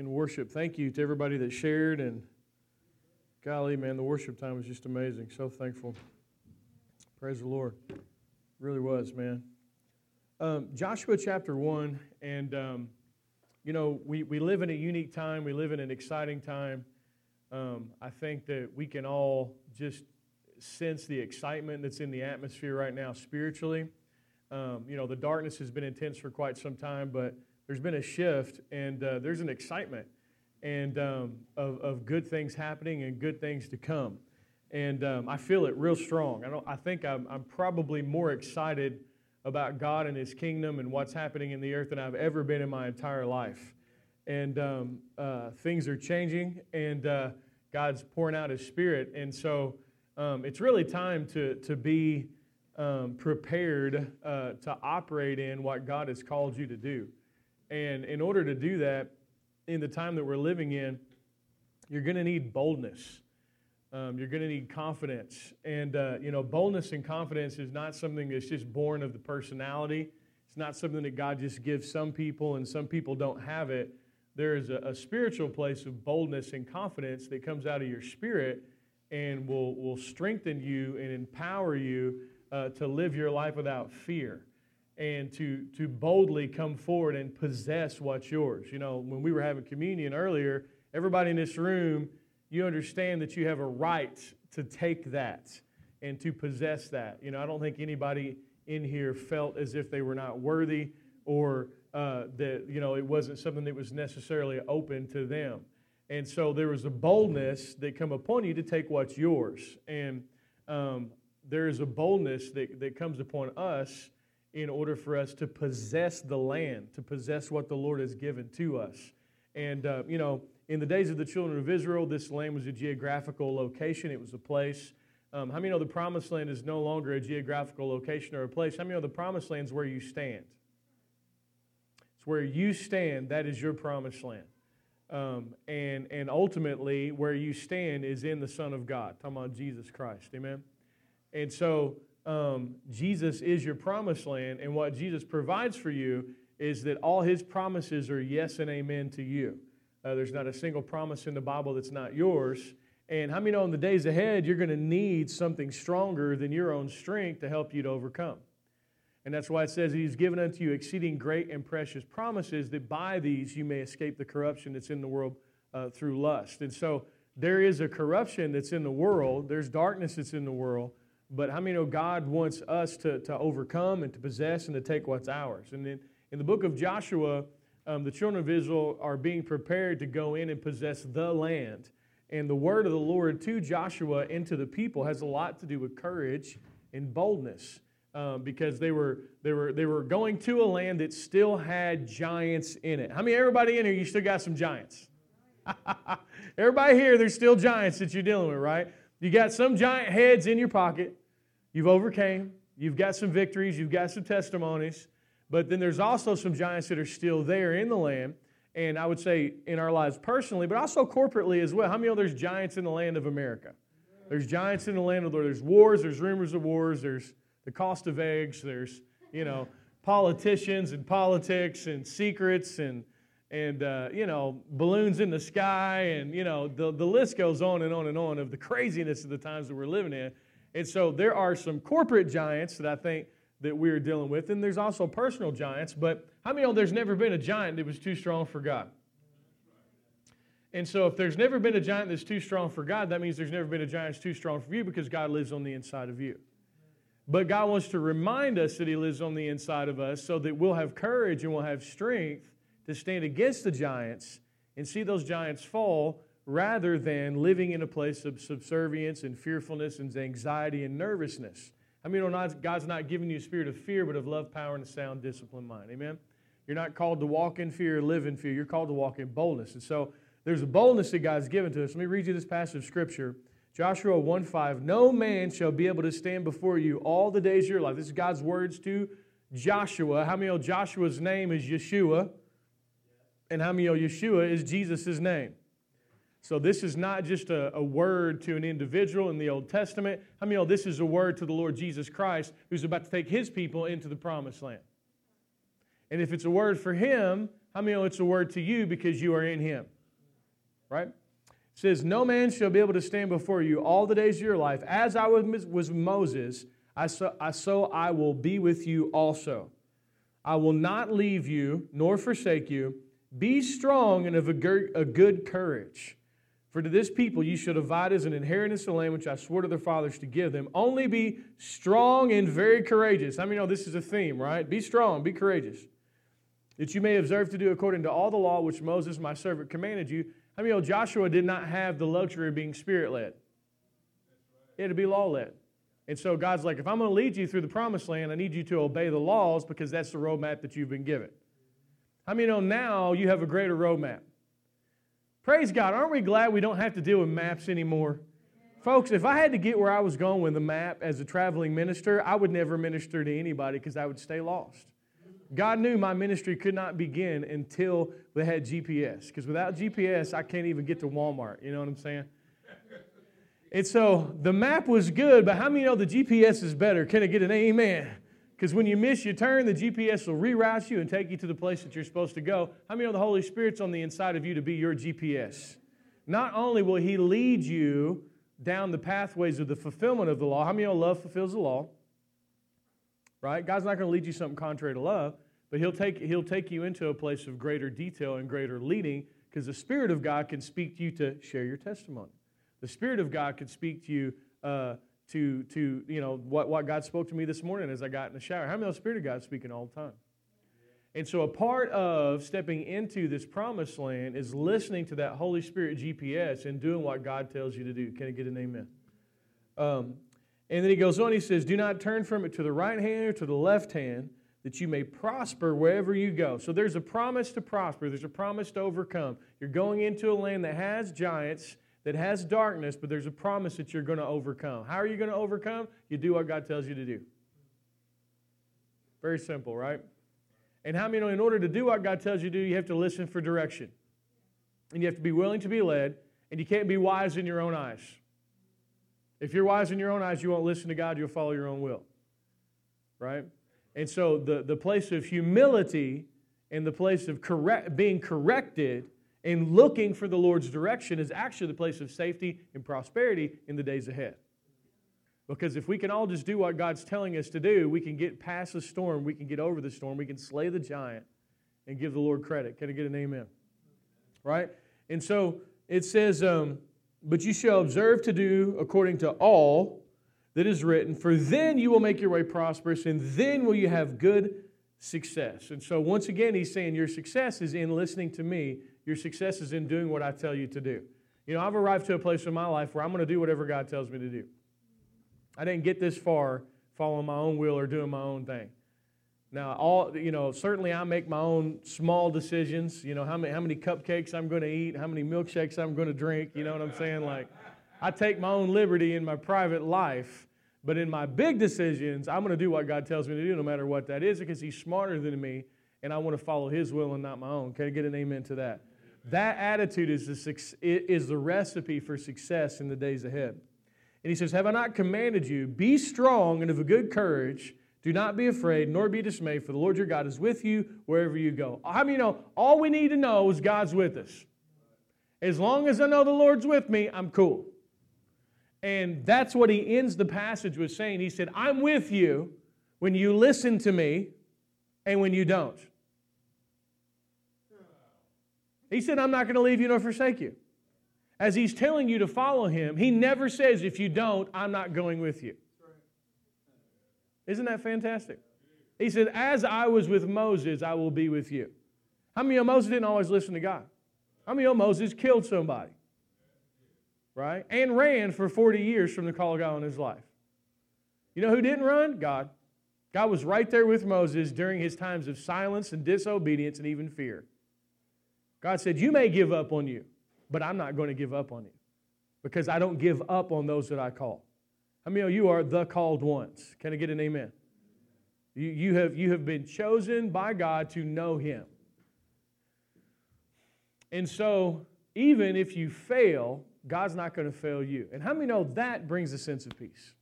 in worship. Thank you to everybody that shared. And golly, man, the worship time was just amazing. So thankful. Praise the Lord. Really was, man. Um, Joshua chapter 1, and, um, you know, we, we live in a unique time, we live in an exciting time. Um, I think that we can all just sense the excitement that's in the atmosphere right now spiritually. Um, you know, the darkness has been intense for quite some time, but there's been a shift and uh, there's an excitement and um, of, of good things happening and good things to come. And um, I feel it real strong. I, don't, I think I'm, I'm probably more excited about God and His kingdom and what's happening in the earth than I've ever been in my entire life. And um, uh, things are changing, and uh, God's pouring out His Spirit. And so um, it's really time to, to be um, prepared uh, to operate in what God has called you to do. And in order to do that, in the time that we're living in, you're going to need boldness. Um, you're going to need confidence. And, uh, you know, boldness and confidence is not something that's just born of the personality. It's not something that God just gives some people and some people don't have it. There is a, a spiritual place of boldness and confidence that comes out of your spirit and will, will strengthen you and empower you uh, to live your life without fear and to, to boldly come forward and possess what's yours. You know, when we were having communion earlier, everybody in this room, you understand that you have a right to take that and to possess that. You know, I don't think anybody in here felt as if they were not worthy or uh, that, you know, it wasn't something that was necessarily open to them. And so there was a boldness that come upon you to take what's yours. And um, there is a boldness that, that comes upon us in order for us to possess the land, to possess what the Lord has given to us. And, uh, you know, in the days of the children of Israel, this land was a geographical location, it was a place. Um, how many know the promised land is no longer a geographical location or a place? How many know the promised land is where you stand? It's where you stand, that is your promised land. Um, and, and ultimately, where you stand is in the Son of God, talking about Jesus Christ. Amen? And so, um, Jesus is your promised land, and what Jesus provides for you is that all his promises are yes and amen to you. Uh, there's not a single promise in the Bible that's not yours. And how many know in the days ahead, you're going to need something stronger than your own strength to help you to overcome? And that's why it says he's given unto you exceeding great and precious promises that by these you may escape the corruption that's in the world uh, through lust. And so there is a corruption that's in the world, there's darkness that's in the world, but how many know God wants us to, to overcome and to possess and to take what's ours? And then in the book of Joshua, um, the children of Israel are being prepared to go in and possess the land. And the word of the Lord to Joshua and to the people has a lot to do with courage and boldness. Um, because they were, they, were, they were going to a land that still had giants in it. How many, everybody in here, you still got some giants? everybody here, there's still giants that you're dealing with, right? You got some giant heads in your pocket. You've overcame. You've got some victories. You've got some testimonies. But then there's also some giants that are still there in the land. And I would say in our lives personally, but also corporately as well. How many know there's giants in the land of America? There's giants in the land of the Lord. There's wars. There's rumors of wars. There's the cost of eggs. There's, you know, politicians and politics and secrets and and uh, you know balloons in the sky and you know the, the list goes on and on and on of the craziness of the times that we're living in and so there are some corporate giants that i think that we're dealing with and there's also personal giants but how many of know there's never been a giant that was too strong for god? And so if there's never been a giant that's too strong for god that means there's never been a giant that's too strong for you because god lives on the inside of you. But god wants to remind us that he lives on the inside of us so that we'll have courage and we'll have strength to stand against the giants and see those giants fall rather than living in a place of subservience and fearfulness and anxiety and nervousness. I mean, God's not giving you a spirit of fear, but of love, power, and a sound, disciplined mind. Amen? You're not called to walk in fear, live in fear. You're called to walk in boldness. And so there's a boldness that God's given to us. Let me read you this passage of Scripture. Joshua 1 5. No man shall be able to stand before you all the days of your life. This is God's words to Joshua. How many know Joshua's name is Yeshua? and how many know Yeshua is Jesus' name? So this is not just a, a, word to an individual in the Old Testament. Many know this is a word to the Lord Jesus Christ who's about to take his people into the promised land? And if it's a word for him, many know it's a word to you because you are in him? Right? It says, No man shall be able to stand before you all the days of your life. As I was, was Moses, I so, I so I will be with you also. I will not leave you nor forsake you. Be strong and of a good courage. For to this people you shall divide as an inheritance the land which I swore to their fathers to give them. Only be strong and very courageous. I mean, know this is a theme, right? Be strong, be courageous. That you may observe to do according to all the law which Moses, my servant, commanded you. I mean, know Joshua did not have the luxury of being spirit led, he had to be law led. And so God's like, if I'm going to lead you through the promised land, I need you to obey the laws because that's the roadmap that you've been given. I many know now you have a greater roadmap? Praise God. Aren't we glad we don't have to deal with maps anymore? Folks, if I had to get where I was going with a map as a traveling minister, I would never minister to anybody because I would stay lost. God knew my ministry could not begin until they had GPS. Because without GPS, I can't even get to Walmart. You know what I'm saying? And so the map was good, but how many know the GPS is better? Can I get an amen? Because when you miss your turn, the GPS will reroute you and take you to the place that you're supposed to go. How many know the Holy Spirit's on the inside of you to be your GPS? Not only will He lead you down the pathways of the fulfillment of the law, how many know love fulfills the law? Right? God's not going to lead you something contrary to love, but He'll take, he'll take you into a place of greater detail and greater leading because the Spirit of God can speak to you to share your testimony. The Spirit of God can speak to you. Uh, to, to you know, what, what God spoke to me this morning as I got in the shower. How many know the Spirit of God speaking all the time? And so, a part of stepping into this promised land is listening to that Holy Spirit GPS and doing what God tells you to do. Can I get an amen? Um, and then he goes on, he says, Do not turn from it to the right hand or to the left hand, that you may prosper wherever you go. So, there's a promise to prosper, there's a promise to overcome. You're going into a land that has giants, that has darkness, but there's a promise that you're going to overcome. How are you going to overcome? You do what God tells you to do. Very simple, right? And how many know in order to do what God tells you to do, you have to listen for direction. And you have to be willing to be led, and you can't be wise in your own eyes. If you're wise in your own eyes, you won't listen to God, you'll follow your own will. Right? And so the, the place of humility and the place of correct, being corrected and looking for the Lord's direction is actually the place of safety and prosperity in the days ahead. Because if we can all just do what God's telling us to do, we can get past the storm, we can get over the storm, we can slay the giant and give the Lord credit. Can I get an amen? Right? And so it says, um, But you shall observe to do according to all that is written, for then you will make your way prosperous, and then will you have good success. And so once again, he's saying your success is in listening to me your success is in doing what I tell you to do. You know, I've arrived to a place in my life where I'm going to do whatever God tells me to do. I didn't get this far following my own will or doing my own thing. Now, all you know, certainly I make my own small decisions. You know, how many how many cupcakes I'm going to eat, how many milkshakes I'm going to drink. You know what I'm saying? Like, I take my own liberty in my private life, but in my big decisions, I'm going to do what God tells me to do, no matter what that is, because He's smarter than me, and I want to follow His will and not my own. Can I get an amen to that? That attitude is the, is the recipe for success in the days ahead. And he says, Have I not commanded you? Be strong and of a good courage. Do not be afraid, nor be dismayed, for the Lord your God is with you wherever you go. How I many you know all we need to know is God's with us? As long as I know the Lord's with me, I'm cool. And that's what he ends the passage with saying. He said, I'm with you when you listen to me and when you don't. He said, I'm not going to leave you nor forsake you. As he's telling you to follow him, he never says, if you don't, I'm not going with you. Isn't that fantastic? He said, As I was with Moses, I will be with you. How many of Moses didn't always listen to God? How many of Moses killed somebody? Right? And ran for 40 years from the call of God on his life. You know who didn't run? God. God was right there with Moses during his times of silence and disobedience and even fear. God said, You may give up on you, but I'm not going to give up on you because I don't give up on those that I call. How many of you are the called ones? Can I get an amen? You, you, have, you have been chosen by God to know Him. And so, even if you fail, God's not going to fail you. And how many know that brings a sense of peace?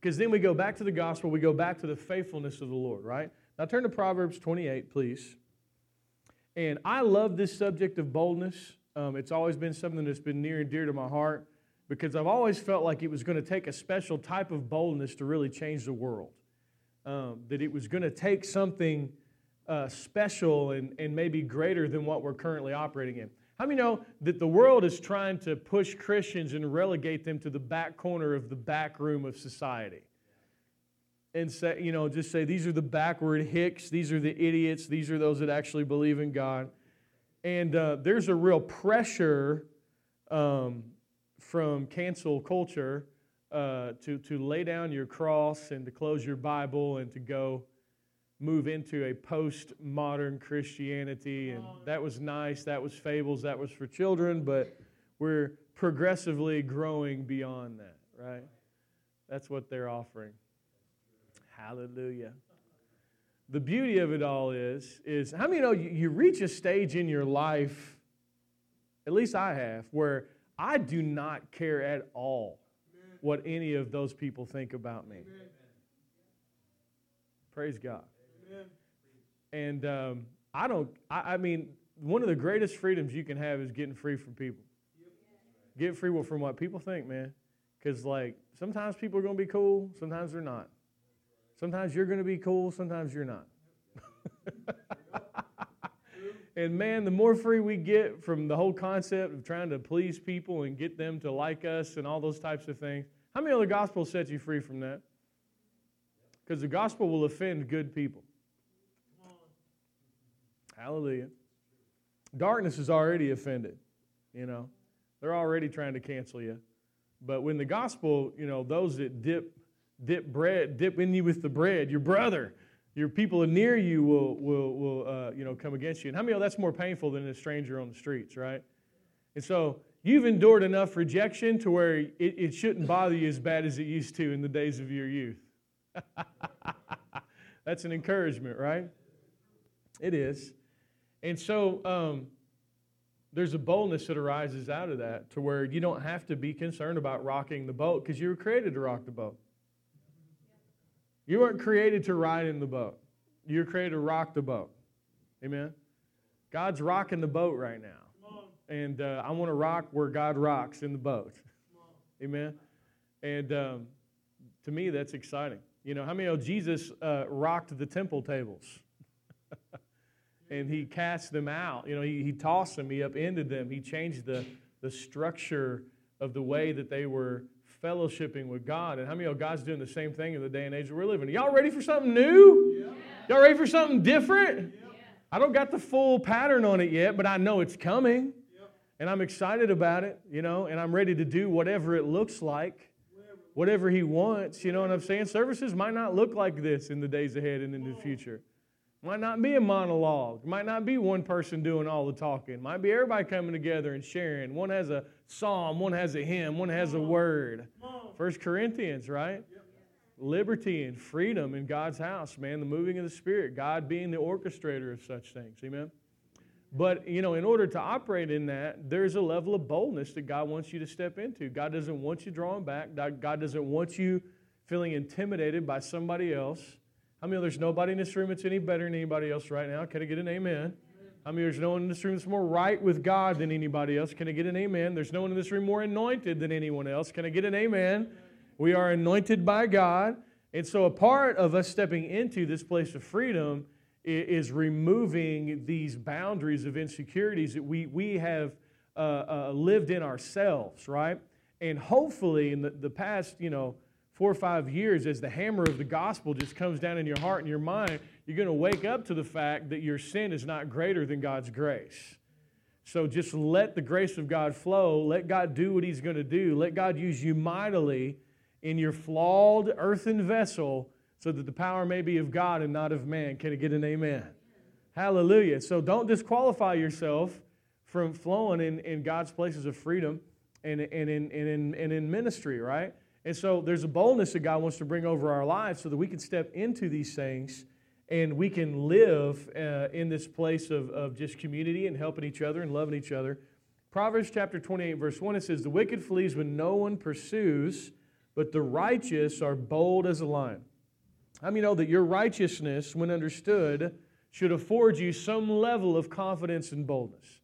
Because then we go back to the gospel, we go back to the faithfulness of the Lord, right? Now turn to Proverbs 28, please. And I love this subject of boldness. Um, it's always been something that's been near and dear to my heart because I've always felt like it was going to take a special type of boldness to really change the world. Um, that it was going to take something uh, special and, and maybe greater than what we're currently operating in. How many know that the world is trying to push Christians and relegate them to the back corner of the back room of society? And say, you know, just say these are the backward hicks, these are the idiots, these are those that actually believe in God. And uh, there's a real pressure um, from cancel culture uh, to, to lay down your cross and to close your Bible and to go move into a post-modern Christianity, and that was nice. That was fables. That was for children, but we're progressively growing beyond that, right? That's what they're offering. Hallelujah. The beauty of it all is, is how many know you, you reach a stage in your life, at least I have, where I do not care at all what any of those people think about me. Praise God. And um, I don't, I, I, mean, one of the greatest freedoms you can have is getting free from people. Get free from what people think, man. Because, like, sometimes people are going to be cool, sometimes they're not. Sometimes you're going to be cool, sometimes you're not. and man, the more free we get from the whole concept of trying to please people and get them to like us and all those types of things, how many other gospels set you free from that? Because the gospel will offend good people. Hallelujah. Darkness is already offended, you know. They're already trying to cancel you. But when the gospel, you know, those that dip dip bread, dip in you with the bread, your brother, your people near you will will will uh, you know come against you. And how many know that's more painful than a stranger on the streets, right? And so you've endured enough rejection to where it, it shouldn't bother you as bad as it used to in the days of your youth. that's an encouragement, right? It is. And so um, there's a boldness that arises out of that to where you don't have to be concerned about rocking the boat because you were created to rock the boat. You weren't created to ride in the boat, you were created to rock the boat. Amen? God's rocking the boat right now. And uh, I want to rock where God rocks in the boat. Amen? And um, to me, that's exciting. You know, how many know Jesus uh, rocked the temple tables? and he cast them out. You know, he, he tossed them, he upended them, he changed the, the structure of the way that they were fellowshipping with God. And how many of God's doing the same thing in the day and age that we're living? Y'all ready for something new? Yeah. Y'all ready for something different? Yeah. I don't got the full pattern on it yet, but I know it's coming. Yeah. And I'm excited about it, you know, and I'm ready to do whatever it looks like, whatever He wants, you know what I'm saying? Services might not look like this in the days ahead and in the future. Might not be a monologue. Might not be one person doing all the talking. Might be everybody coming together and sharing. One has a psalm, one has a hymn, one has a word. First Corinthians, right? Liberty and freedom in God's house, man. The moving of the Spirit, God being the orchestrator of such things. Amen. But, you know, in order to operate in that, there's a level of boldness that God wants you to step into. God doesn't want you drawing back. God doesn't want you feeling intimidated by somebody else. I mean, there's nobody in this room that's any better than anybody else right now? Can I get an amen? I mean, there's no one in this room that's more right with God than anybody else. Can I get an amen? There's no one in this room more anointed than anyone else. Can I get an amen? We are anointed by God. And so, a part of us stepping into this place of freedom is removing these boundaries of insecurities that we, we have uh, uh, lived in ourselves, right? And hopefully, in the, the past, you know, four or five years, as the hammer of the gospel just comes down in your heart and your mind, you're going to wake up to the fact that your sin is not greater than God's grace. So just let the grace of God flow. Let God do what He's going to do. Let God use you mightily in your flawed earthen vessel so that the power may be of God and not of man. Can I get an amen? Hallelujah. So don't disqualify yourself from flowing in, in God's places of freedom and, and, in, and, in, and in ministry, right? And so there's a boldness that God wants to bring over our lives so that we can step into these things and we can live uh, in this place of, of just community and helping each other and loving each other. Proverbs chapter 28, verse 1, it says, The wicked flees when no one pursues, but the righteous are bold as a lion. How many know that your righteousness, when understood, should afford you some level of confidence and boldness.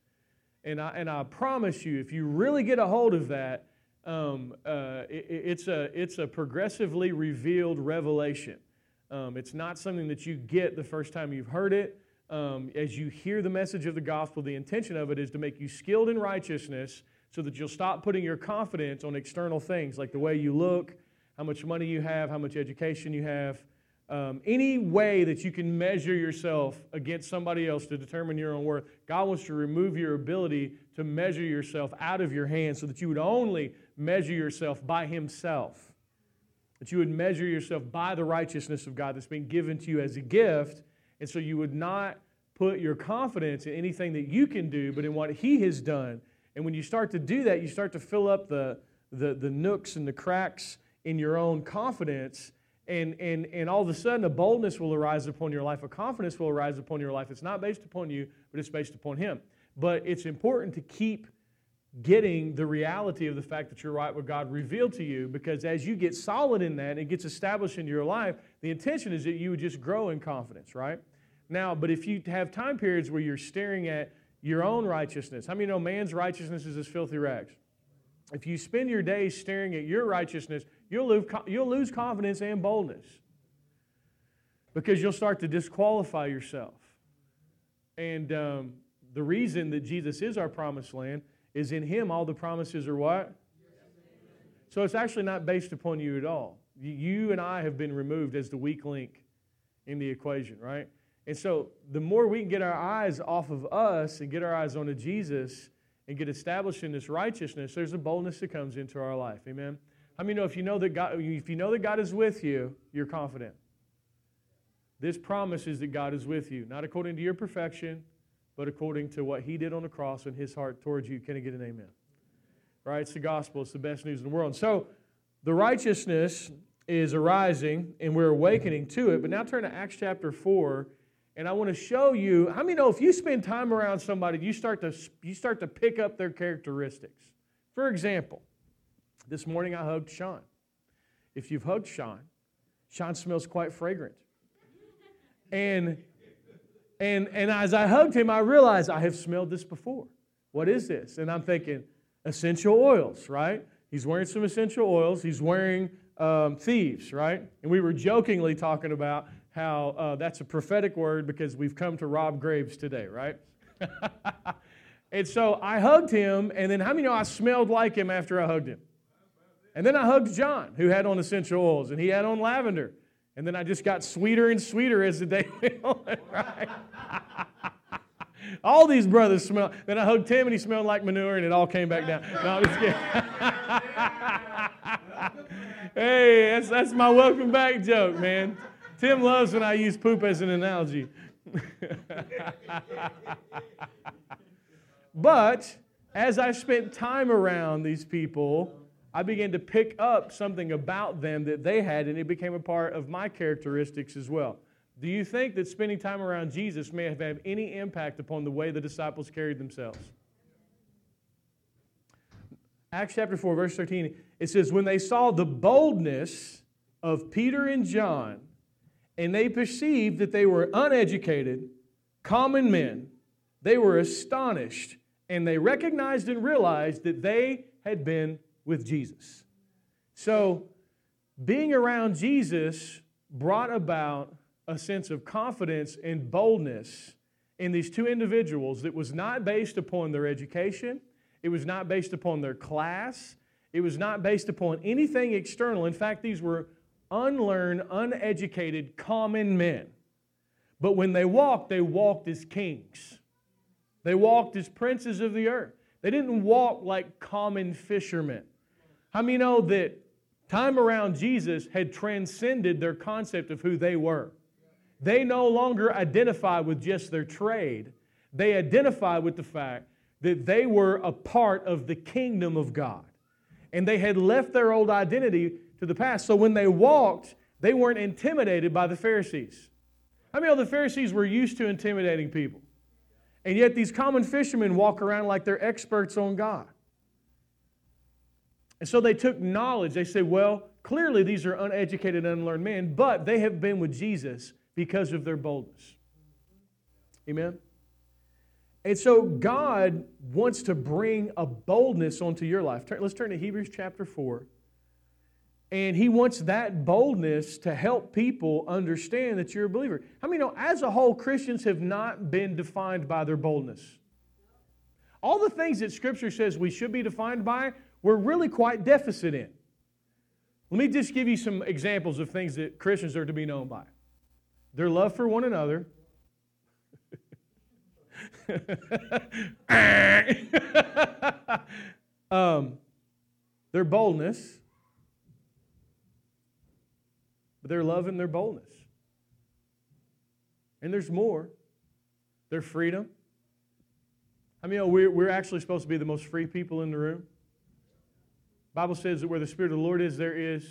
And I, and I promise you, if you really get a hold of that, um, uh, it, it's, a, it's a progressively revealed revelation. Um, it's not something that you get the first time you've heard it. Um, as you hear the message of the gospel, the intention of it is to make you skilled in righteousness so that you'll stop putting your confidence on external things like the way you look, how much money you have, how much education you have. Um, any way that you can measure yourself against somebody else to determine your own worth, God wants to remove your ability to measure yourself out of your hands so that you would only measure yourself by Himself. That you would measure yourself by the righteousness of God that's been given to you as a gift. And so you would not put your confidence in anything that you can do, but in what He has done. And when you start to do that, you start to fill up the, the, the nooks and the cracks in your own confidence. And, and, and all of a sudden, a boldness will arise upon your life, a confidence will arise upon your life. It's not based upon you, but it's based upon Him. But it's important to keep getting the reality of the fact that you're right with God revealed to you because as you get solid in that and it gets established in your life, the intention is that you would just grow in confidence, right? Now, but if you have time periods where you're staring at your own righteousness, how many know man's righteousness is as filthy rags? If you spend your days staring at your righteousness, you'll lose, you'll lose confidence and boldness because you'll start to disqualify yourself. And um, the reason that Jesus is our promised land is in him all the promises are what? So it's actually not based upon you at all. You and I have been removed as the weak link in the equation, right? And so the more we can get our eyes off of us and get our eyes onto Jesus and get established in this righteousness, there's a boldness that comes into our life. Amen. I know if you know that God, if you know that God is with you, you're confident. This promise is that God is with you, not according to your perfection, but according to what he did on the cross and his heart towards you. Can I get an amen? Right? It's the gospel, it's the best news in the world. So the righteousness is arising and we're awakening to it. But now turn to Acts chapter 4. And I want to show you how many know if you spend time around somebody, you start to you start to pick up their characteristics. For example, this morning I hugged Sean. If you've hugged Sean, Sean smells quite fragrant. And and, and as I hugged him, I realized I have smelled this before. What is this? And I'm thinking, essential oils, right? He's wearing some essential oils. He's wearing um, thieves, right? And we were jokingly talking about how uh, that's a prophetic word because we've come to rob graves today, right? and so I hugged him, and then how many know I smelled like him after I hugged him? And then I hugged John, who had on essential oils, and he had on lavender. And then I just got sweeter and sweeter as the day went on, right? all these brothers smell. Then I hugged Tim and he smelled like manure and it all came back down. No, I'm just kidding. hey, that's, that's my welcome back joke, man. Tim loves when I use poop as an analogy. but as I spent time around these people, I began to pick up something about them that they had, and it became a part of my characteristics as well. Do you think that spending time around Jesus may have had any impact upon the way the disciples carried themselves? Acts chapter 4, verse 13, it says, When they saw the boldness of Peter and John, and they perceived that they were uneducated, common men, they were astonished, and they recognized and realized that they had been with Jesus. So, being around Jesus brought about a sense of confidence and boldness in these two individuals that was not based upon their education, it was not based upon their class, it was not based upon anything external. In fact, these were unlearned, uneducated, common men. But when they walked, they walked as kings. They walked as princes of the earth. They didn't walk like common fishermen. How many know that time around Jesus had transcended their concept of who they were? They no longer identify with just their trade, they identify with the fact that they were a part of the kingdom of God. And they had left their old identity to the past. So when they walked, they weren't intimidated by the Pharisees. I mean, the Pharisees were used to intimidating people. And yet these common fishermen walk around like they're experts on God. And so they took knowledge. They said, well, clearly these are uneducated, unlearned men, but they have been with Jesus because of their boldness. Amen? And so God wants to bring a boldness onto your life. Let's turn to Hebrews chapter 4. And he wants that boldness to help people understand that you're a believer. How many know, as a whole, Christians have not been defined by their boldness? All the things that Scripture says we should be defined by, we're really quite deficit in. Let me just give you some examples of things that Christians are to be known by their love for one another. um, their boldness, their love and their boldness. And there's more. Their freedom. I mean, you know, we're, we're actually supposed to be the most free people in the room. Bible says that where the Spirit of the Lord is, there is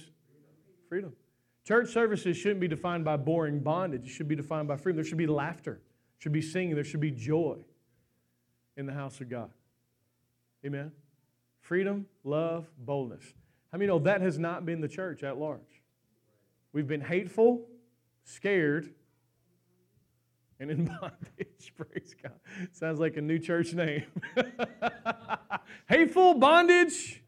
freedom. Church services shouldn't be defined by boring bondage. It should be defined by freedom. There should be laughter. There should be singing. There should be joy in the house of God. Amen. Freedom, love, boldness. How many know that has not been the church at large? We've been hateful, scared, and in bondage. Praise God. Sounds like a new church name. hateful, bondage,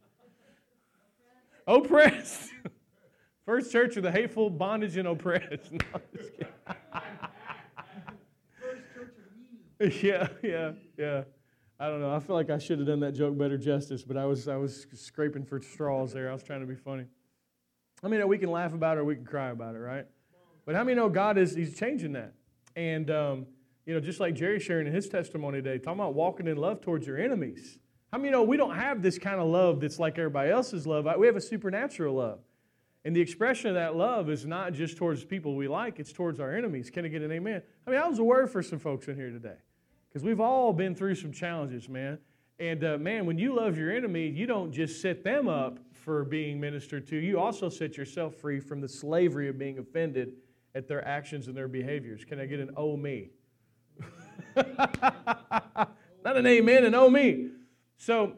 oppressed. First church of the hateful, bondage, and oppressed. No, yeah, yeah, yeah. I don't know. I feel like I should have done that joke better justice, but I was I was scraping for straws there. I was trying to be funny. I mean, we can laugh about it or we can cry about it, right? But how many know God is He's changing that? And um, you know, just like Jerry sharing in his testimony today, talking about walking in love towards your enemies. How many you know we don't have this kind of love that's like everybody else's love? We have a supernatural love. And the expression of that love is not just towards people we like, it's towards our enemies. Can I get an amen? I mean, that was a word for some folks in here today. Because we've all been through some challenges, man. And uh, man, when you love your enemy, you don't just set them up for being ministered to, you also set yourself free from the slavery of being offended at their actions and their behaviors. Can I get an oh me? Not an amen, an oh me. So,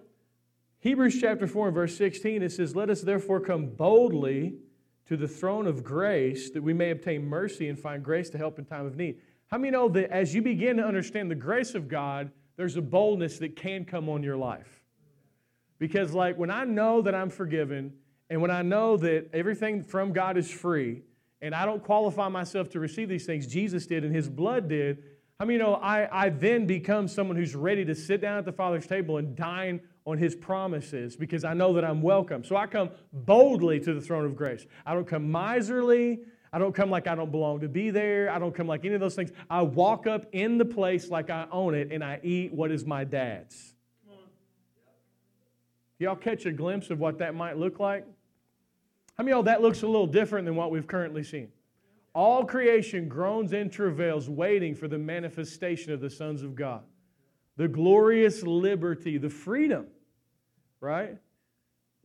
Hebrews chapter 4 and verse 16, it says, Let us therefore come boldly to the throne of grace that we may obtain mercy and find grace to help in time of need. How many know that as you begin to understand the grace of God, there's a boldness that can come on your life? Because, like, when I know that I'm forgiven and when I know that everything from God is free and I don't qualify myself to receive these things, Jesus did and His blood did. How you know I, I then become someone who's ready to sit down at the Father's table and dine on His promises because I know that I'm welcome. So I come boldly to the throne of grace. I don't come miserly. I don't come like I don't belong to be there. I don't come like any of those things. I walk up in the place like I own it and I eat what is my dad's. Y'all catch a glimpse of what that might look like? How many of y'all that looks a little different than what we've currently seen? All creation groans and travails, waiting for the manifestation of the sons of God. The glorious liberty, the freedom, right?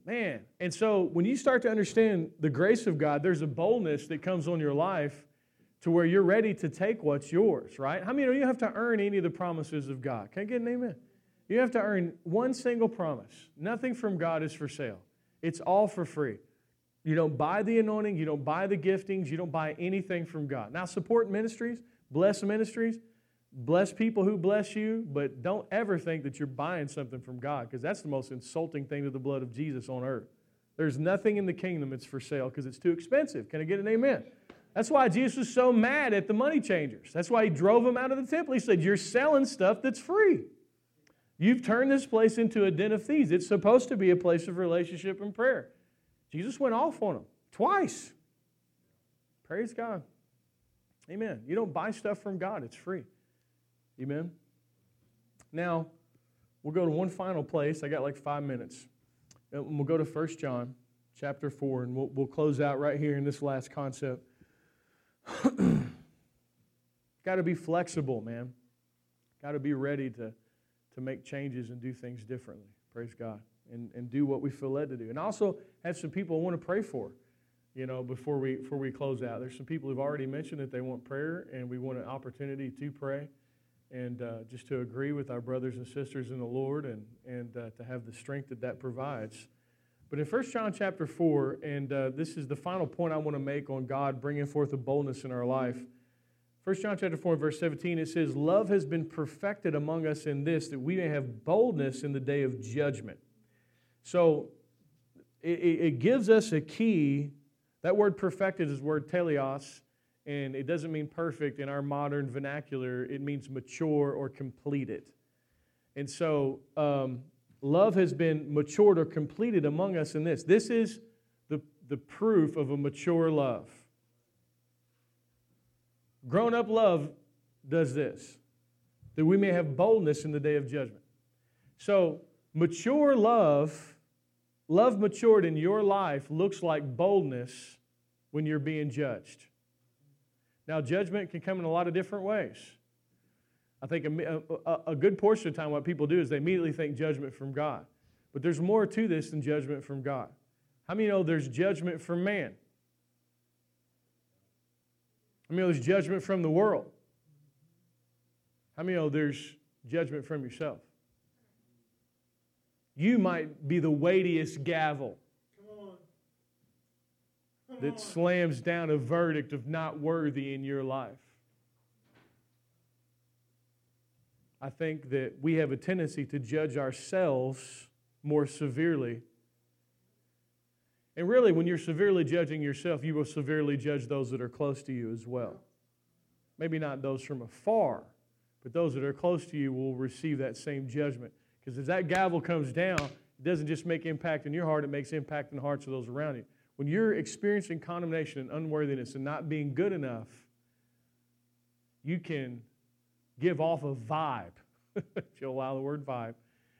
Man, and so when you start to understand the grace of God, there's a boldness that comes on your life to where you're ready to take what's yours, right? How many of you have to earn any of the promises of God? Can I get an amen? You have to earn one single promise. Nothing from God is for sale. It's all for free. You don't buy the anointing, you don't buy the giftings, you don't buy anything from God. Now, support ministries, bless ministries, Bless people who bless you, but don't ever think that you're buying something from God because that's the most insulting thing to the blood of Jesus on earth. There's nothing in the kingdom that's for sale because it's too expensive. Can I get an amen? That's why Jesus was so mad at the money changers. That's why he drove them out of the temple. He said, You're selling stuff that's free. You've turned this place into a den of thieves. It's supposed to be a place of relationship and prayer. Jesus went off on them twice. Praise God. Amen. You don't buy stuff from God, it's free. Amen? Now, we'll go to one final place. I got like five minutes. And we'll go to 1 John chapter 4, and we'll, we'll close out right here in this last concept. got to be flexible, man. Got to be ready to, to make changes and do things differently. Praise God. And, and do what we feel led to do. And also have some people I want to pray for, you know, before we, before we close out. There's some people who've already mentioned that they want prayer, and we want an opportunity to pray and uh, just to agree with our brothers and sisters in the Lord and, and uh, to have the strength that that provides. But in 1 John chapter 4, and uh, this is the final point I want to make on God bringing forth a boldness in our life, 1 John chapter 4, verse 17, it says, Love has been perfected among us in this, that we may have boldness in the day of judgment. So it, it gives us a key. That word perfected is word teleos, and it doesn't mean perfect in our modern vernacular. It means mature or completed. And so um, love has been matured or completed among us in this. This is the, the proof of a mature love. Grown up love does this, that we may have boldness in the day of judgment. So, mature love, love matured in your life, looks like boldness when you're being judged. Now, judgment can come in a lot of different ways. I think a, a, a, good portion of the time, what people do is they immediately think judgment from God. But there's more to this than judgment from God. How many know there's judgment from man? How many know there's judgment from the world? How many know there's judgment from yourself? You might be the weightiest gavel that slams down a verdict of not worthy in your life. I think that we have a tendency to judge ourselves more severely. And really, when you're severely judging yourself, you will severely judge those that are close to you as well. Maybe not those from afar, but those that are close to you will receive that same judgment. Because as that gavel comes down, it doesn't just make impact in your heart, it makes impact in the hearts of those around you. When you're experiencing condemnation and unworthiness and not being good enough, you can give off a vibe, if you allow the word vibe,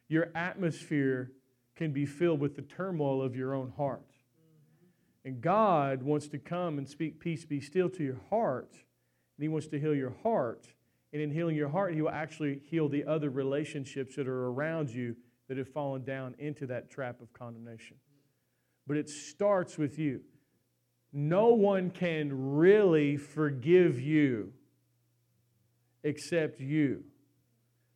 your atmosphere can be filled with the turmoil of your own heart. And God wants to come and speak peace be still to your heart, and He wants to heal your heart. And in healing your heart, He will actually heal the other relationships that are around you that have fallen down into that trap of condemnation. But it starts with you. No one can really forgive you except you.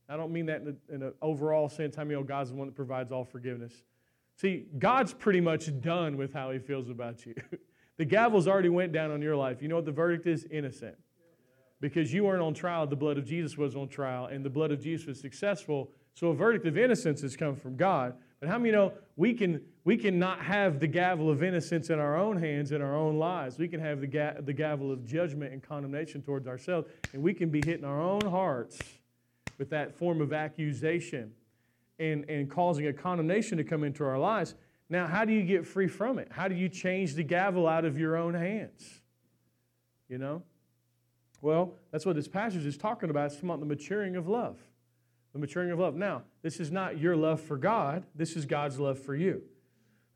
I don't mean that in, a, in an overall sense. How many know oh, God's the one that provides all forgiveness? See, God's pretty much done with how he feels about you. the gavel's already went down on your life. You know what the verdict is? Innocent. Because you weren't on trial, the blood of Jesus was on trial, and the blood of Jesus was successful. So a verdict of innocence has come from God. But how many know we can we cannot have the gavel of innocence in our own hands in our own lives. We can have the, ga- the gavel of judgment and condemnation towards ourselves, and we can be hitting our own hearts with that form of accusation and, and causing a condemnation to come into our lives. Now, how do you get free from it? How do you change the gavel out of your own hands? You know? Well, that's what this passage is talking about. It's about the maturing of love the maturing of love. Now, this is not your love for God, this is God's love for you.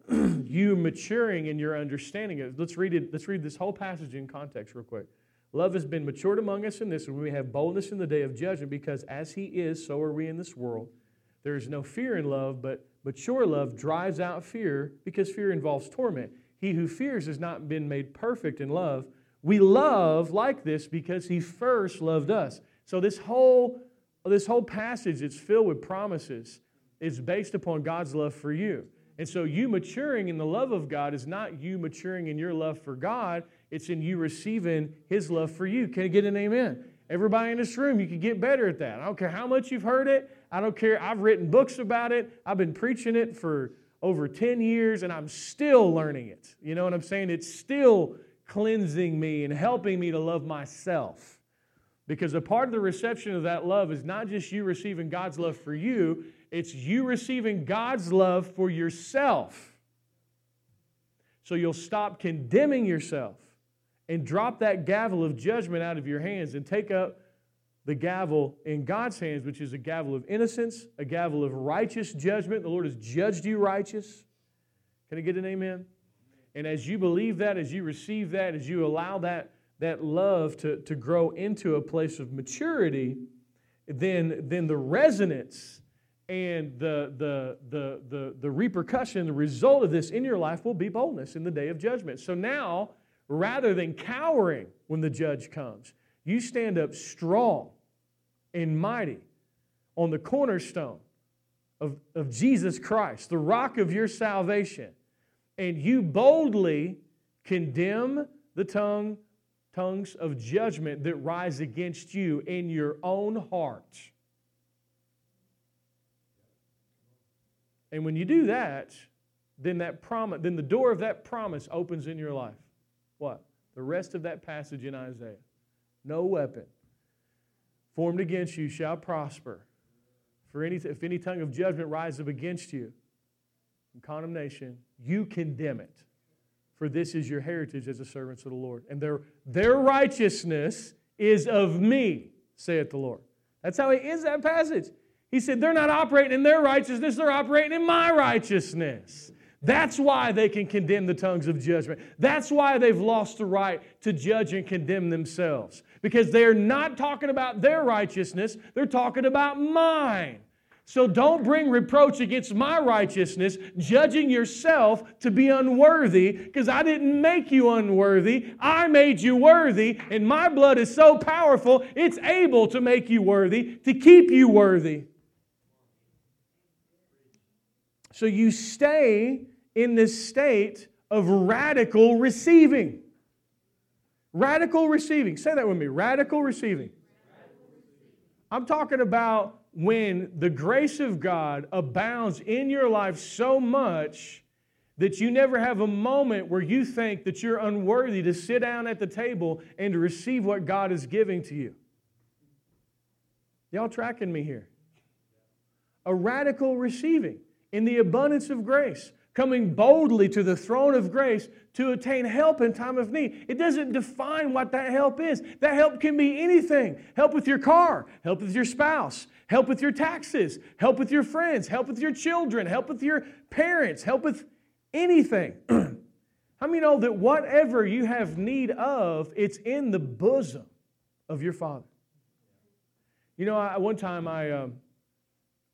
you maturing in your understanding of let's read it let's read this whole passage in context real quick love has been matured among us in this and we have boldness in the day of judgment because as he is so are we in this world there is no fear in love but mature love drives out fear because fear involves torment he who fears has not been made perfect in love we love like this because he first loved us so this whole this whole passage is filled with promises. It's based upon God's love for you. And so, you maturing in the love of God is not you maturing in your love for God, it's in you receiving His love for you. Can I get an amen? Everybody in this room, you can get better at that. I don't care how much you've heard it. I don't care. I've written books about it. I've been preaching it for over 10 years, and I'm still learning it. You know what I'm saying? It's still cleansing me and helping me to love myself. Because a part of the reception of that love is not just you receiving God's love for you, it's you receiving God's love for yourself. So you'll stop condemning yourself and drop that gavel of judgment out of your hands and take up the gavel in God's hands, which is a gavel of innocence, a gavel of righteous judgment. The Lord has judged you righteous. Can I get an amen? And as you believe that, as you receive that, as you allow that that love to, to grow into a place of maturity, then, then the resonance and the, the, the, the, the repercussion, the result of this in your life will be boldness in the day of judgment. So now, rather than cowering when the judge comes, you stand up strong and mighty on the cornerstone of, of Jesus Christ, the rock of your salvation, and you boldly condemn the tongue tongues of judgment that rise against you in your own heart. And when you do that, then that promise, then the door of that promise opens in your life. What? The rest of that passage in Isaiah. No weapon formed against you shall prosper. For any, if any tongue of judgment rises up against you in condemnation, you condemn it. For this is your heritage as the servants of the Lord. And their, their righteousness is of me, saith the Lord. That's how he ends that passage. He said, They're not operating in their righteousness, they're operating in my righteousness. That's why they can condemn the tongues of judgment. That's why they've lost the right to judge and condemn themselves. Because they're not talking about their righteousness, they're talking about mine. So don't bring reproach against my righteousness, judging yourself to be unworthy, because I didn't make you unworthy. I made you worthy, and my blood is so powerful, it's able to make you worthy, to keep you worthy. So you stay in this state of radical receiving. Radical receiving. Say that with me radical receiving. I'm talking about when the grace of God abounds in your life so much that you never have a moment where you think that you're unworthy to sit down at the table and to receive what God is giving to you. Y'all tracking me here? A radical receiving in the abundance of grace, coming boldly to the throne of grace to attain help in time of need. It doesn't define what that help is. That help can be anything help with your car, help with your spouse, help with your taxes, help with your friends, help with your children, help with your parents, help with anything. How many know that whatever you have need of, it's in the bosom of your Father? You know, I, one time I, um,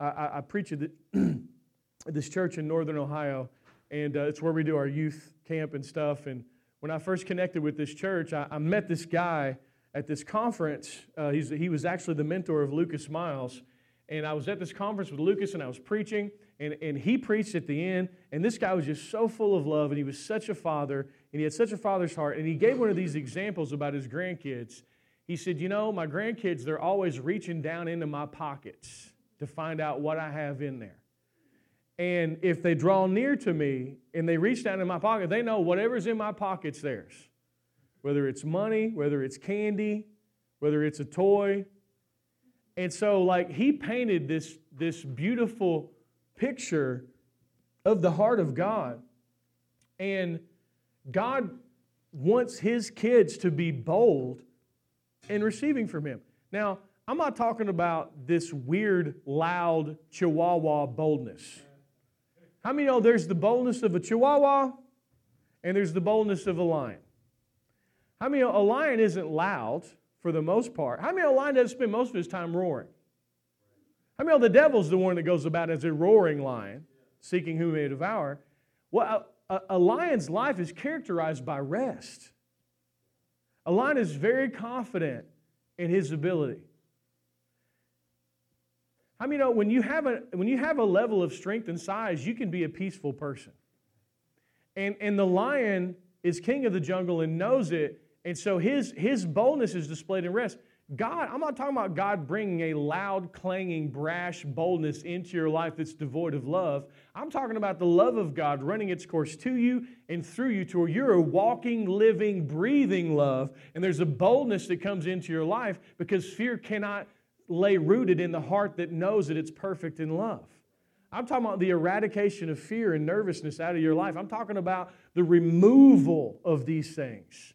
I, I, preached at this church in northern Ohio, and uh, it's where we do our youth camp and stuff. And when I first connected with this church, I, I met this guy at this conference. Uh, he was actually the mentor of Lucas Miles. And I was at this conference with Lucas and I was preaching, and, and he preached at the end. And this guy was just so full of love, and he was such a father, and he had such a father's heart. And he gave one of these examples about his grandkids. He said, You know, my grandkids, they're always reaching down into my pockets to find out what I have in there. And if they draw near to me and they reach down in my pocket, they know whatever's in my pocket's theirs. Whether it's money, whether it's candy, whether it's a toy. And so, like, he painted this, this beautiful picture of the heart of God. And God wants his kids to be bold in receiving from him. Now, I'm not talking about this weird, loud chihuahua boldness. How many know there's the boldness of a chihuahua and there's the boldness of a lion? How many know a lion isn't loud for the most part? How many a lion doesn't spend most of his time roaring? How many know the devil's the one that goes about as a roaring lion, seeking whom he may devour? Well, a, a lion's life is characterized by rest. A lion is very confident in his ability. I mean, you know, when you have a when you have a level of strength and size, you can be a peaceful person. And and the lion is king of the jungle and knows it, and so his his boldness is displayed in rest. God, I'm not talking about God bringing a loud, clanging, brash boldness into your life that's devoid of love. I'm talking about the love of God running its course to you and through you to where you're a walking, living, breathing love. And there's a boldness that comes into your life because fear cannot lay rooted in the heart that knows that it's perfect in love. I'm talking about the eradication of fear and nervousness out of your life. I'm talking about the removal of these things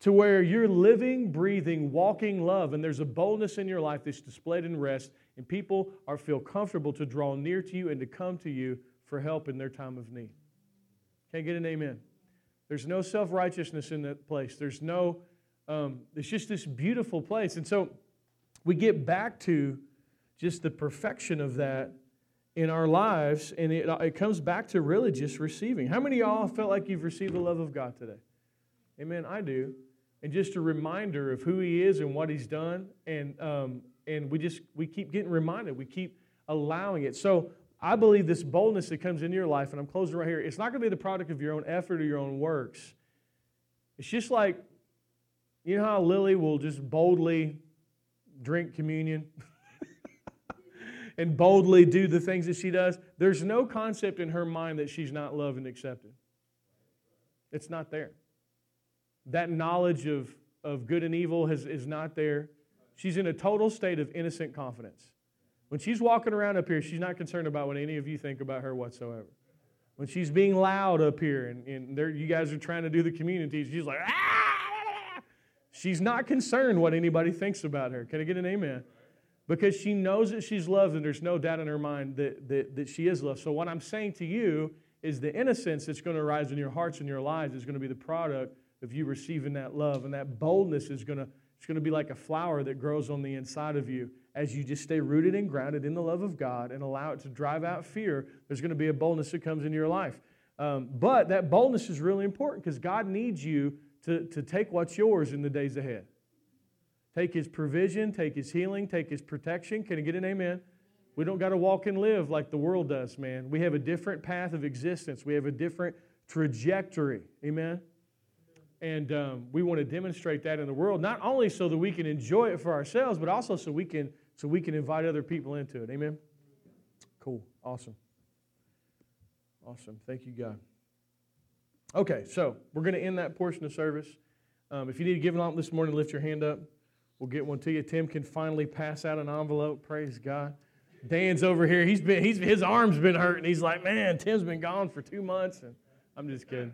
to where you're living, breathing, walking love, and there's a boldness in your life that's displayed in rest, and people are feel comfortable to draw near to you and to come to you for help in their time of need. Can't get an amen. There's no self righteousness in that place. There's no, um, it's just this beautiful place. And so, we get back to just the perfection of that in our lives, and it, it comes back to really just receiving. How many of y'all felt like you've received the love of God today? Amen. I do. And just a reminder of who He is and what He's done, and um, and we just we keep getting reminded. We keep allowing it. So I believe this boldness that comes into your life, and I'm closing right here. It's not going to be the product of your own effort or your own works. It's just like You know how Lily will just boldly drink communion and boldly do the things that she does? There's no concept in her mind that she's not loved and accepted. It's not there. That knowledge of, of good and evil has, is not there. She's in a total state of innocent confidence. When she's walking around up here, she's not concerned about what any of you think about her whatsoever. When she's being loud up here and, and you guys are trying to do the community, she's like, ah! She's not concerned what anybody thinks about her. Can I get an amen? Because she knows that she's loved and there's no doubt in her mind that, that, that she is loved. So, what I'm saying to you is the innocence that's going to arise in your hearts and your lives is going to be the product of you receiving that love. And that boldness is going to, it's going to be like a flower that grows on the inside of you as you just stay rooted and grounded in the love of God and allow it to drive out fear, there's going to be a boldness that comes into your life. Um, but that boldness is really important because God needs you to, to take what's yours in the days ahead. Take His provision, take His healing, take His protection. Can I get an amen? We don't got to walk and live like the world does, man. We have a different path of existence, we have a different trajectory. Amen? And um, we want to demonstrate that in the world, not only so that we can enjoy it for ourselves, but also so we can so we can invite other people into it. Amen? Cool. Awesome. Awesome. Thank you, God. Okay, so we're going to end that portion of service. Um, if you need to give an envelope this morning, lift your hand up. We'll get one to you. Tim can finally pass out an envelope. Praise God. Dan's over here. He's been, he's, his arm's been hurting. He's like, man, Tim's been gone for two months. And I'm just kidding.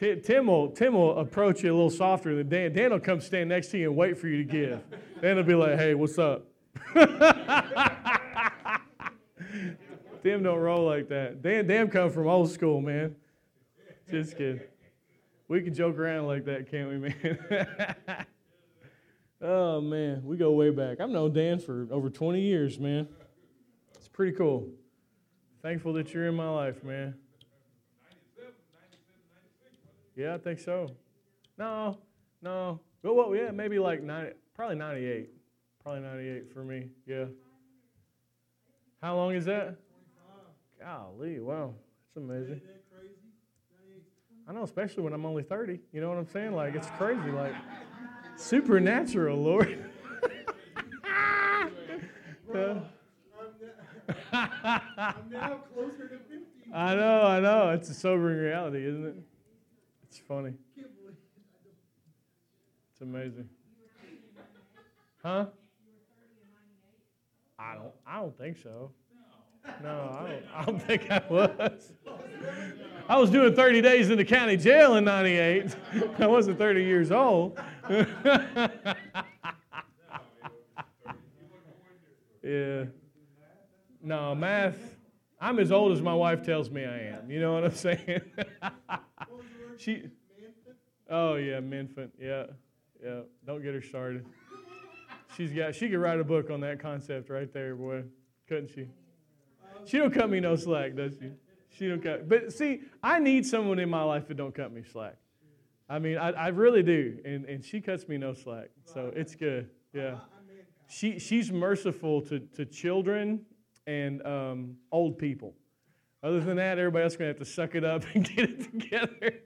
Tim will, Tim will approach you a little softer than Dan. Dan will come stand next to you and wait for you to give. Dan will be like, hey, what's up? Tim don't roll like that. Dan, Dan come from old school, man. Just kidding. We can joke around like that, can't we, man? oh, man. We go way back. I've known Dan for over 20 years, man. It's pretty cool. Thankful that you're in my life, man. Yeah, I think so. No, no. Well, well yeah, maybe like 90, probably 98. Probably 98 for me, yeah. How long is that? Golly, wow. That's amazing. I know, especially when I'm only 30. You know what I'm saying? Like, it's crazy. Like, supernatural, Lord. Uh. I'm now closer to 50. I know, I know. It's a sobering reality, isn't it? It's funny. It's amazing. Huh? I don't. I don't think so. No, I don't. I don't think I was. I was doing 30 days in the county jail in '98. I wasn't 30 years old. yeah. No, math. I'm as old as my wife tells me I am. You know what I'm saying? She. Oh yeah, Minfant. Yeah, yeah. Don't get her started. She's got. She could write a book on that concept right there, boy. Couldn't she? She don't cut me no slack, does she? She don't cut. But see, I need someone in my life that don't cut me slack. I mean, I, I really do, and, and she cuts me no slack, so it's good. Yeah. She she's merciful to to children and um, old people. Other than that, everybody else is going to have to suck it up and get it together.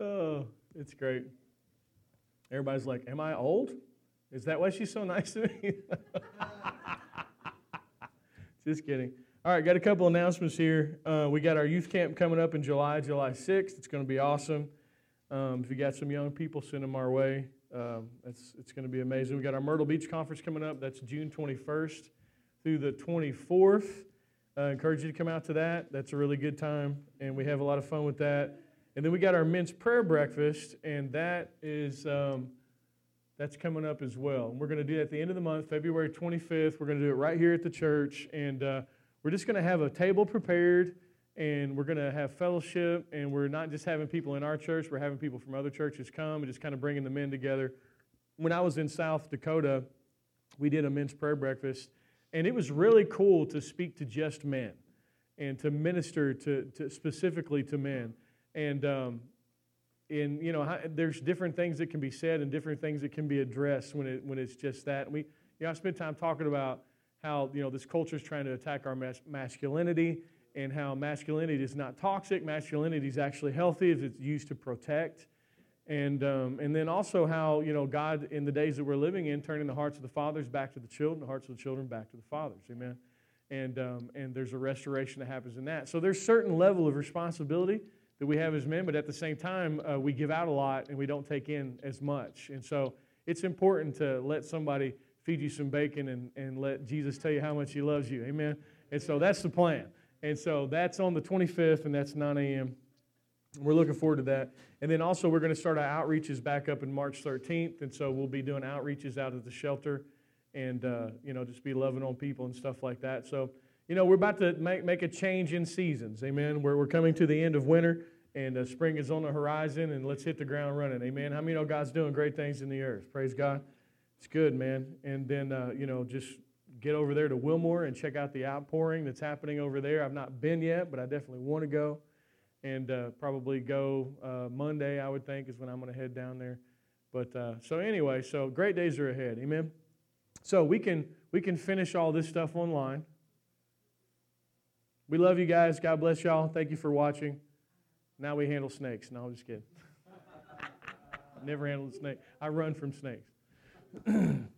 oh, it's great. Everybody's like, Am I old? Is that why she's so nice to me? Just kidding. All right, got a couple announcements here. Uh, we got our youth camp coming up in July, July 6th. It's going to be awesome. Um, if you got some young people, send them our way. Um, it's, it's going to be amazing. We got our Myrtle Beach conference coming up. That's June 21st through the 24th. I uh, encourage you to come out to that. That's a really good time, and we have a lot of fun with that. And then we got our men's prayer breakfast, and that is um, that's coming up as well. And we're going to do that at the end of the month, February 25th. We're going to do it right here at the church, and uh, we're just going to have a table prepared, and we're going to have fellowship. And we're not just having people in our church; we're having people from other churches come and just kind of bringing the men together. When I was in South Dakota, we did a men's prayer breakfast and it was really cool to speak to just men and to minister to, to specifically to men. And, um, and you know, there's different things that can be said and different things that can be addressed when, it, when it's just that. And we, you know, I spent time talking about how, you know, this culture is trying to attack our mas- masculinity and how masculinity is not toxic. Masculinity is actually healthy if it's used to protect. And, um, and then also how, you know, God in the days that we're living in, turning the hearts of the fathers back to the children, the hearts of the children back to the fathers. Amen. And, um, and there's a restoration that happens in that. So there's certain level of responsibility that we have as men, but at the same time, uh, we give out a lot and we don't take in as much. And so it's important to let somebody feed you some bacon and, and let Jesus tell you how much he loves you. Amen. And so that's the plan. And so that's on the 25th, and that's 9 a.m. We're looking forward to that. And then also, we're going to start our outreaches back up in March 13th. And so we'll be doing outreaches out of the shelter and, uh, you know, just be loving on people and stuff like that. So, you know, we're about to make, make a change in seasons. Amen. We're, we're coming to the end of winter, and uh, spring is on the horizon, and let's hit the ground running. Amen. How many know God's doing great things in the earth? Praise God. It's good, man. And then, uh, you know, just get over there to Wilmore and check out the outpouring that's happening over there. I've not been yet, but I definitely want to go. And uh, probably go uh, Monday, I would think, is when I'm going to head down there. But uh, so anyway, so great days are ahead. Amen. So we can we can finish all this stuff online. We love you guys. God bless y'all. Thank you for watching. Now we handle snakes. No, I'm just kidding. Never handled a snake. I run from snakes.